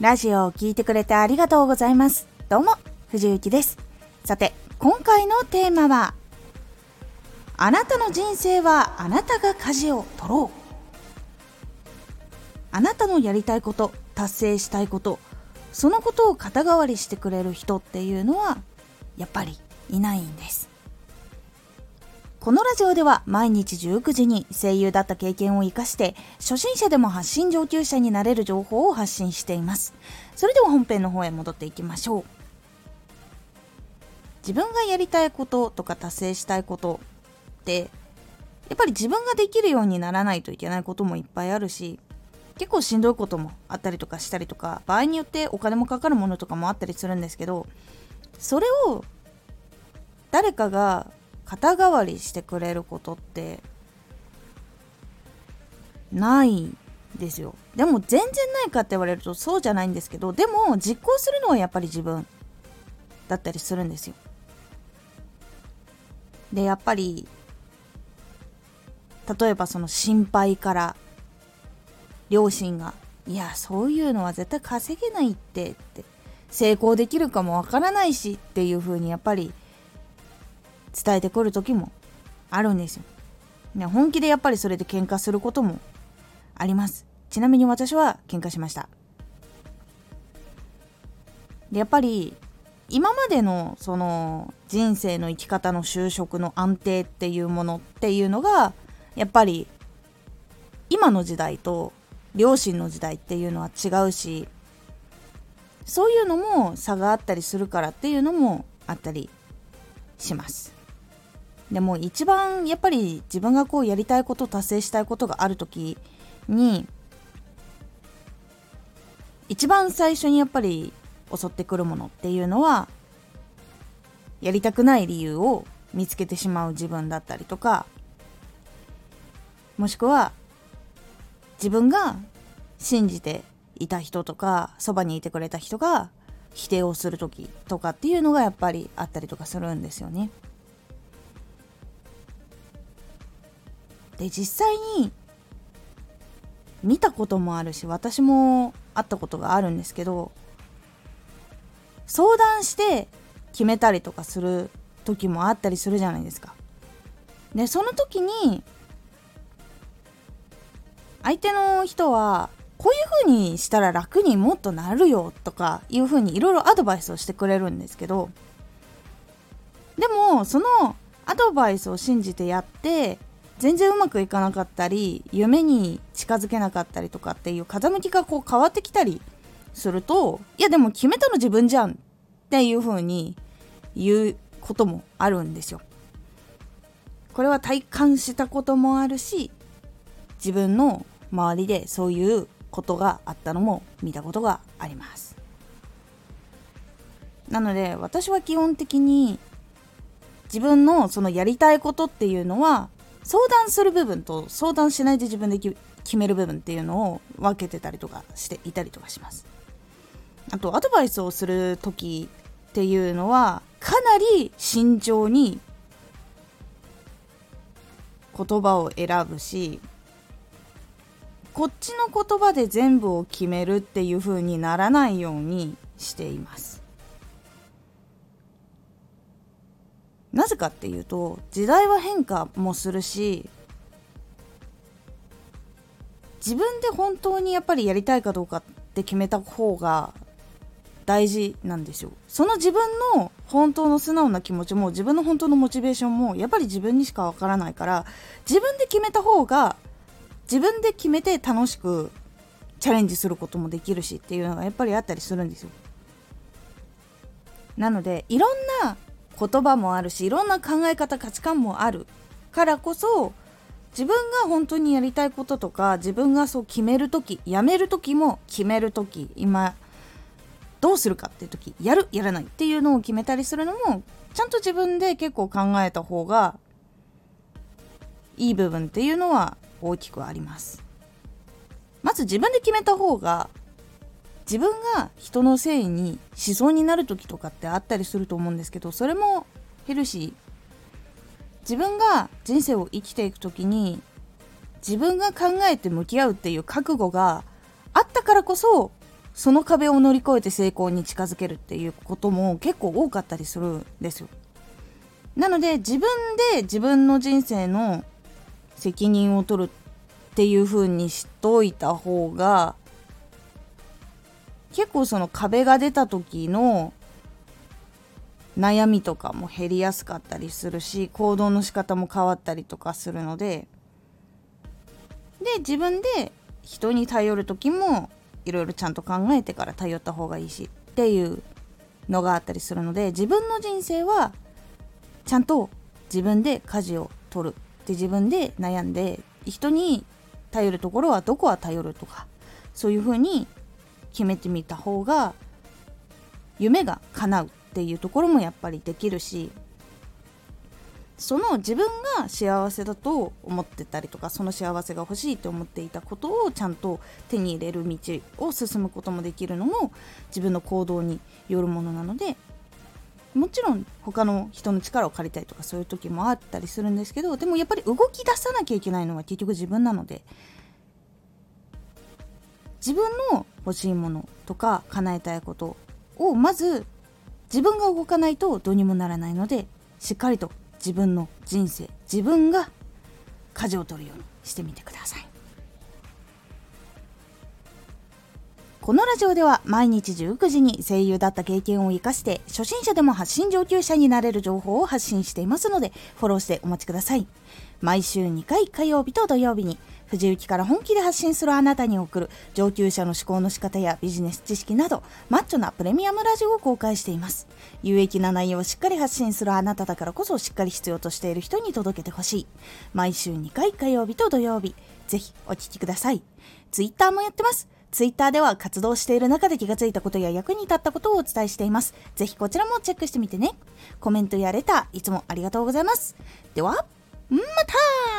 ラジオを聴いてくれてありがとうございます。どうも、藤幸です。さて、今回のテーマは、あなたの人生はあなたが舵を取ろう。あなたのやりたいこと、達成したいこと、そのことを肩代わりしてくれる人っていうのは、やっぱりいないんです。このラジオでは毎日19時に声優だった経験を活かして初心者でも発信上級者になれる情報を発信しています。それでは本編の方へ戻っていきましょう。自分がやりたいこととか達成したいことってやっぱり自分ができるようにならないといけないこともいっぱいあるし結構しんどいこともあったりとかしたりとか場合によってお金もかかるものとかもあったりするんですけどそれを誰かが肩代わりしてくれることってないですよ。でも全然ないかって言われるとそうじゃないんですけどでも実行するのはやっぱり自分だったりするんですよ。でやっぱり例えばその心配から両親が「いやそういうのは絶対稼げないって」って成功できるかもわからないしっていう風にやっぱり伝えてくる時もあるんですよ。ね、本気でやっぱりそれで喧嘩することもあります。ちなみに私は喧嘩しました。でやっぱり今までのその人生の生き方の就職の安定っていうものっていうのがやっぱり今の時代と両親の時代っていうのは違うしそういうのも差があったりするからっていうのもあったりします。でも一番やっぱり自分がこうやりたいこと達成したいことがある時に一番最初にやっぱり襲ってくるものっていうのはやりたくない理由を見つけてしまう自分だったりとかもしくは自分が信じていた人とかそばにいてくれた人が否定をする時とかっていうのがやっぱりあったりとかするんですよね。で実際に見たこともあるし私も会ったことがあるんですけど相談して決めたりとかする時もあったりするじゃないですか。でその時に相手の人はこういう風にしたら楽にもっとなるよとかいう風にいろいろアドバイスをしてくれるんですけどでもそのアドバイスを信じてやって全然うまくいかなかったり夢に近づけなかったりとかっていう風向きがこう変わってきたりするといやでも決めたの自分じゃんっていう風に言うこともあるんですよ。これは体感したこともあるし自分の周りでそういうことがあったのも見たことがあります。なので私は基本的に自分のそのやりたいことっていうのは相談する部分と相談しないで自分で決める部分っていうのを分けてたりとかしていたりとかします。あとアドバイスをする時っていうのはかなり慎重に言葉を選ぶしこっちの言葉で全部を決めるっていう風にならないようにしています。なぜかっていうと時代は変化もするし自分で本当にやっぱりやりたいかどうかって決めた方が大事なんですよ。その自分の本当の素直な気持ちも自分の本当のモチベーションもやっぱり自分にしかわからないから自分で決めた方が自分で決めて楽しくチャレンジすることもできるしっていうのがやっぱりあったりするんですよ。なのでいろんな言葉もあるしいろんな考え方価値観もある。からこそ自分が本当にやりたいこととか自分がそう決める時やめる時も決める時今どうするかっていう時やるやらないっていうのを決めたりするのもちゃんと自分で結構考えた方がいい部分っていうのは大きくあります。まず自分で決めた方が自分が人のせいにしそうになる時とかってあったりすると思うんですけどそれもヘルシー自分が人生を生きていく時に自分が考えて向き合うっていう覚悟があったからこそその壁を乗り越えて成功に近づけるっていうことも結構多かったりするんですよ。なので自分で自分の人生の責任を取るっていう風にしといた方が結構その壁が出た時の悩みとかも減りやすかったりするし行動の仕方も変わったりとかするので。で自分で人に頼る時もいろいろちゃんと考えてから頼った方がいいしっていうのがあったりするので自分の人生はちゃんと自分で舵を取る。で自分で悩んで人に頼るところはどこは頼るとかそういうふうに決めてみた方が夢が叶うっていうところもやっぱりできるしその自分が幸せだと思ってたりとかその幸せが欲しいと思っていたことをちゃんと手に入れる道を進むこともできるのも自分の行動によるものなのでもちろん他の人の力を借りたいとかそういう時もあったりするんですけどでもやっぱり動き出さなきゃいけないのは結局自分なので自分の欲しいものとか叶えたいことをまず自分が動かないとどうにもならないのでしっかりと自分の人生自分が舵を取るようにしてみてください。このラジオでは毎日19時に声優だった経験を生かして初心者でも発信上級者になれる情報を発信していますのでフォローしてお待ちください。毎週2回火曜日と土曜日に藤雪から本気で発信するあなたに送る上級者の思考の仕方やビジネス知識などマッチョなプレミアムラジオを公開しています有益な内容をしっかり発信するあなただからこそしっかり必要としている人に届けてほしい毎週2回火曜日と土曜日ぜひお聴きくださいツイッターもやってますツイッターでは活動している中で気がついたことや役に立ったことをお伝えしています。ぜひこちらもチェックしてみてね。コメントやレター、いつもありがとうございます。では、また